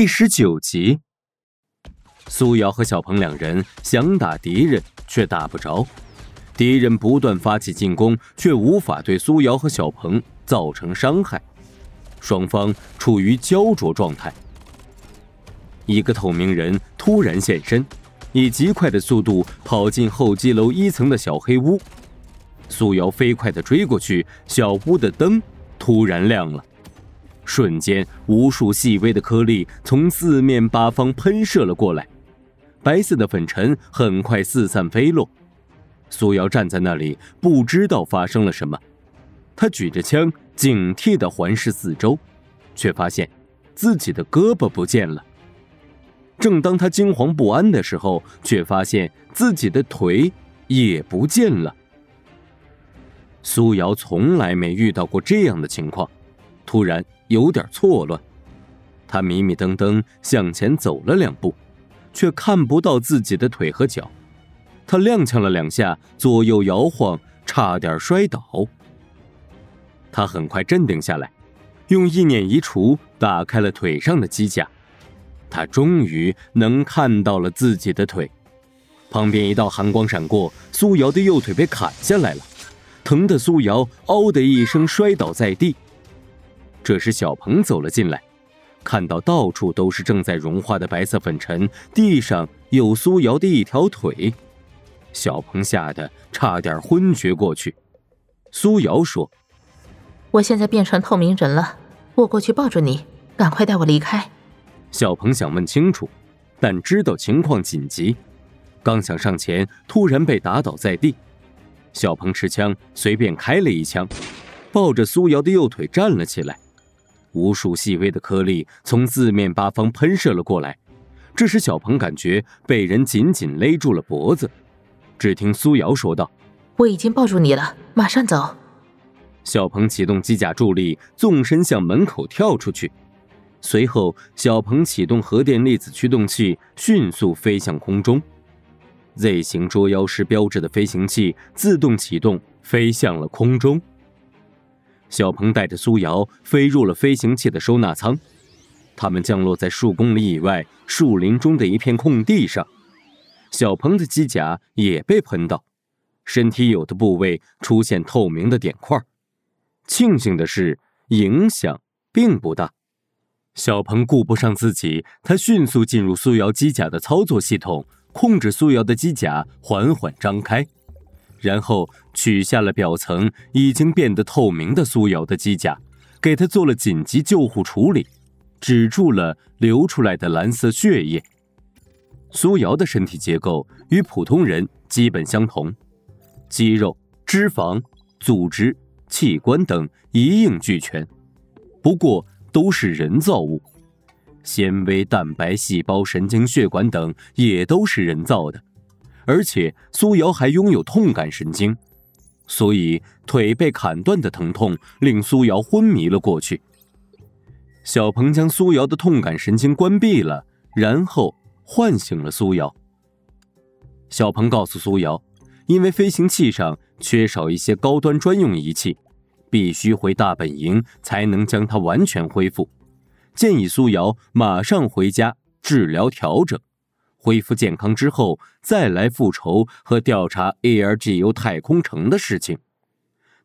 第十九集，苏瑶和小鹏两人想打敌人，却打不着。敌人不断发起进攻，却无法对苏瑶和小鹏造成伤害。双方处于焦灼状态。一个透明人突然现身，以极快的速度跑进候机楼一层的小黑屋。苏瑶飞快的追过去，小屋的灯突然亮了。瞬间，无数细微的颗粒从四面八方喷射了过来，白色的粉尘很快四散飞落。苏瑶站在那里，不知道发生了什么。他举着枪，警惕地环视四周，却发现自己的胳膊不见了。正当他惊惶不安的时候，却发现自己的腿也不见了。苏瑶从来没遇到过这样的情况，突然。有点错乱，他迷迷瞪瞪向前走了两步，却看不到自己的腿和脚。他踉跄了两下，左右摇晃，差点摔倒。他很快镇定下来，用意念移除，打开了腿上的机甲。他终于能看到了自己的腿。旁边一道寒光闪过，苏瑶的右腿被砍下来了，疼得苏瑶“嗷”的一声摔倒在地。这时，小鹏走了进来，看到到处都是正在融化的白色粉尘，地上有苏瑶的一条腿，小鹏吓得差点昏厥过去。苏瑶说：“我现在变成透明人了，我过去抱住你，赶快带我离开。”小鹏想问清楚，但知道情况紧急，刚想上前，突然被打倒在地。小鹏持枪，随便开了一枪，抱着苏瑶的右腿站了起来。无数细微的颗粒从四面八方喷射了过来，这时小鹏感觉被人紧紧勒住了脖子。只听苏瑶说道：“我已经抱住你了，马上走。”小鹏启动机甲助力，纵身向门口跳出去。随后，小鹏启动核电粒子驱动器，迅速飞向空中。Z 型捉妖师标志的飞行器自动启动，飞向了空中。小鹏带着苏瑶飞入了飞行器的收纳舱，他们降落在数公里以外树林中的一片空地上。小鹏的机甲也被喷到，身体有的部位出现透明的点块。庆幸的是，影响并不大。小鹏顾不上自己，他迅速进入苏瑶机甲的操作系统，控制苏瑶的机甲缓缓张开。然后取下了表层已经变得透明的苏瑶的机甲，给他做了紧急救护处理，止住了流出来的蓝色血液。苏瑶的身体结构与普通人基本相同，肌肉、脂肪、组织、器官等一应俱全，不过都是人造物，纤维、蛋白、细胞、神经、血管等也都是人造的。而且苏瑶还拥有痛感神经，所以腿被砍断的疼痛令苏瑶昏迷了过去。小鹏将苏瑶的痛感神经关闭了，然后唤醒了苏瑶。小鹏告诉苏瑶，因为飞行器上缺少一些高端专用仪器，必须回大本营才能将它完全恢复，建议苏瑶马上回家治疗调整。恢复健康之后，再来复仇和调查 ARGU 太空城的事情。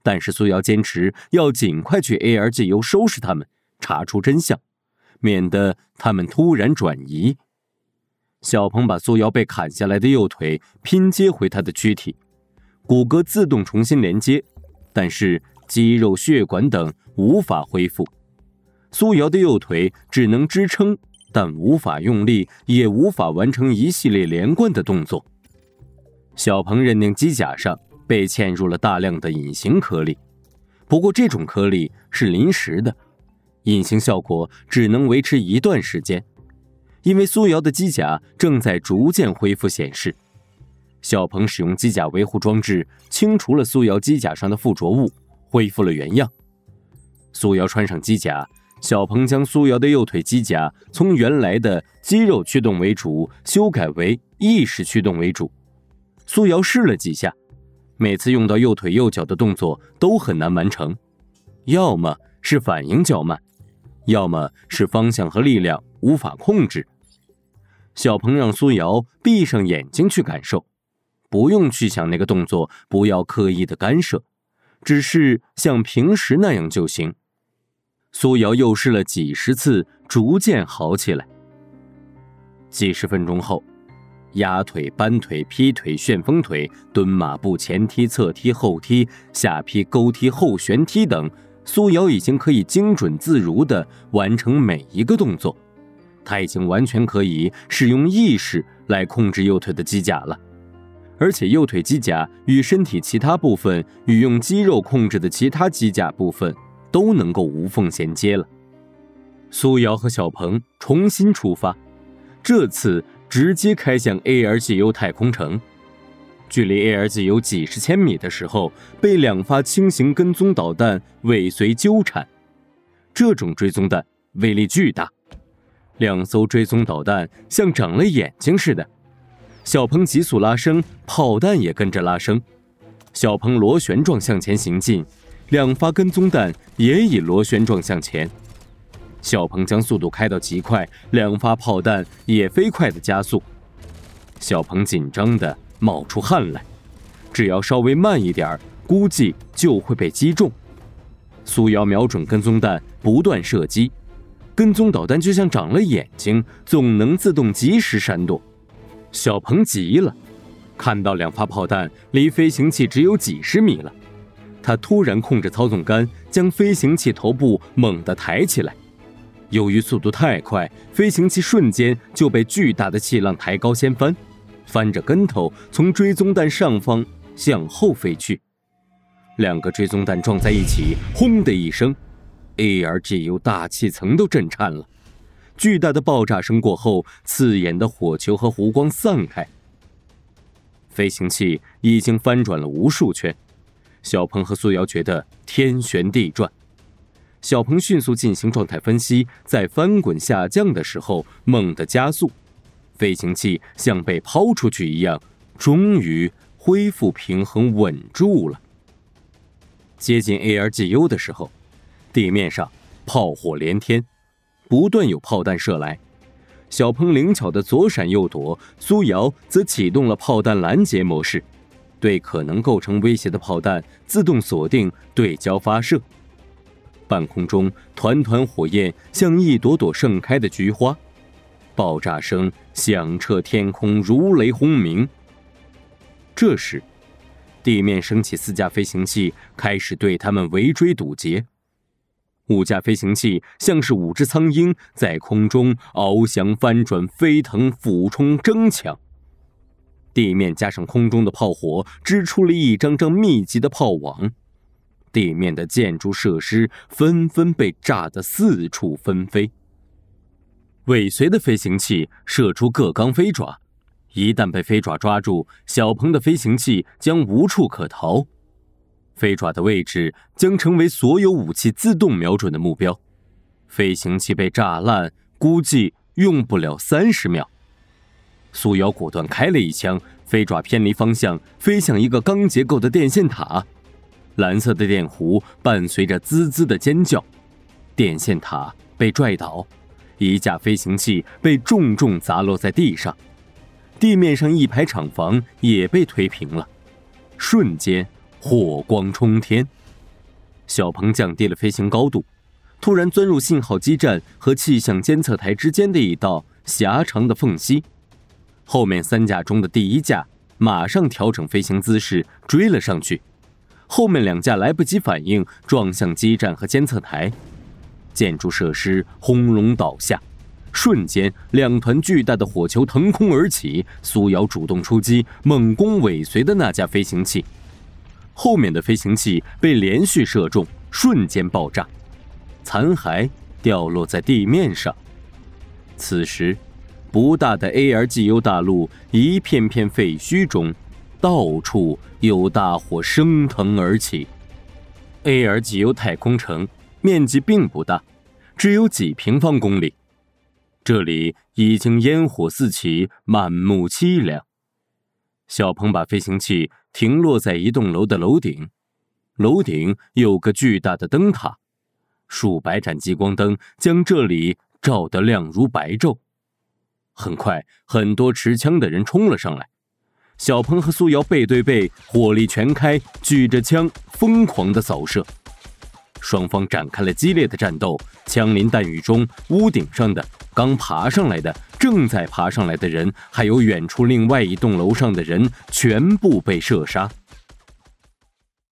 但是苏瑶坚持要尽快去 ARGU 收拾他们，查出真相，免得他们突然转移。小鹏把苏瑶被砍下来的右腿拼接回他的躯体，骨骼自动重新连接，但是肌肉、血管等无法恢复。苏瑶的右腿只能支撑。但无法用力，也无法完成一系列连贯的动作。小鹏认定机甲上被嵌入了大量的隐形颗粒，不过这种颗粒是临时的，隐形效果只能维持一段时间。因为苏瑶的机甲正在逐渐恢复显示，小鹏使用机甲维护装置清除了苏瑶机甲上的附着物，恢复了原样。苏瑶穿上机甲。小鹏将苏瑶的右腿机甲从原来的肌肉驱动为主，修改为意识驱动为主。苏瑶试了几下，每次用到右腿右脚的动作都很难完成，要么是反应较慢，要么是方向和力量无法控制。小鹏让苏瑶闭上眼睛去感受，不用去想那个动作，不要刻意的干涉，只是像平时那样就行。苏瑶又试了几十次，逐渐好起来。几十分钟后，压腿、搬腿、劈腿、旋风腿、蹲马步、前踢、侧踢、后踢、下劈、勾踢、后旋踢等，苏瑶已经可以精准自如地完成每一个动作。他已经完全可以使用意识来控制右腿的机甲了，而且右腿机甲与身体其他部分与用肌肉控制的其他机甲部分都能够无缝衔接了。苏瑶和小鹏重新出发。这次直接开向 ARGU 太空城，距离 ARGU 几十千米的时候，被两发轻型跟踪导弹尾随纠缠。这种追踪弹威力巨大，两艘追踪导弹像长了眼睛似的。小鹏急速拉升，炮弹也跟着拉升。小鹏螺旋状向前行进，两发跟踪弹也以螺旋状向前。小鹏将速度开到极快，两发炮弹也飞快的加速。小鹏紧张的冒出汗来，只要稍微慢一点儿估计就会被击中。苏瑶瞄准跟踪弹，不断射击，跟踪导弹就像长了眼睛，总能自动及时闪躲。小鹏急了，看到两发炮弹离飞行器只有几十米了，他突然控制操纵杆，将飞行器头部猛地抬起来。由于速度太快，飞行器瞬间就被巨大的气浪抬高掀翻，翻着跟头从追踪弹上方向后飞去。两个追踪弹撞在一起，轰的一声，ARGU 大气层都震颤了。巨大的爆炸声过后，刺眼的火球和弧光散开。飞行器已经翻转了无数圈，小鹏和苏瑶觉得天旋地转。小鹏迅速进行状态分析，在翻滚下降的时候猛地加速，飞行器像被抛出去一样，终于恢复平衡稳住了。接近 ARGU 的时候，地面上炮火连天，不断有炮弹射来。小鹏灵巧的左闪右躲，苏瑶则启动了炮弹拦截模式，对可能构成威胁的炮弹自动锁定对焦发射。半空中，团团火焰像一朵朵盛开的菊花，爆炸声响彻天空，如雷轰鸣。这时，地面升起四架飞行器，开始对他们围追堵截。五架飞行器像是五只苍鹰，在空中翱翔、翻转、飞腾、俯冲、争抢。地面加上空中的炮火，织出了一张张密集的炮网。地面的建筑设施纷纷被炸得四处纷飞。尾随的飞行器射出各钢飞爪，一旦被飞爪抓住，小鹏的飞行器将无处可逃。飞爪的位置将成为所有武器自动瞄准的目标。飞行器被炸烂，估计用不了三十秒。苏瑶果断开了一枪，飞爪偏离方向，飞向一个钢结构的电线塔。蓝色的电弧伴随着滋滋的尖叫，电线塔被拽倒，一架飞行器被重重砸落在地上，地面上一排厂房也被推平了，瞬间火光冲天。小鹏降低了飞行高度，突然钻入信号基站和气象监测台之间的一道狭长的缝隙，后面三架中的第一架马上调整飞行姿势追了上去。后面两架来不及反应，撞向基站和监测台，建筑设施轰隆倒下。瞬间，两团巨大的火球腾空而起。苏瑶主动出击，猛攻尾随的那架飞行器。后面的飞行器被连续射中，瞬间爆炸，残骸掉落在地面上。此时，不大的 ARGU 大陆一片片废墟中。到处有大火升腾而起。ARGU 太空城面积并不大，只有几平方公里。这里已经烟火四起，满目凄凉。小鹏把飞行器停落在一栋楼的楼顶，楼顶有个巨大的灯塔，数百盏激光灯将这里照得亮如白昼。很快，很多持枪的人冲了上来。小鹏和苏瑶背对背，火力全开，举着枪疯狂的扫射。双方展开了激烈的战斗，枪林弹雨中，屋顶上的、刚爬上来的、正在爬上来的人，还有远处另外一栋楼上的人，全部被射杀。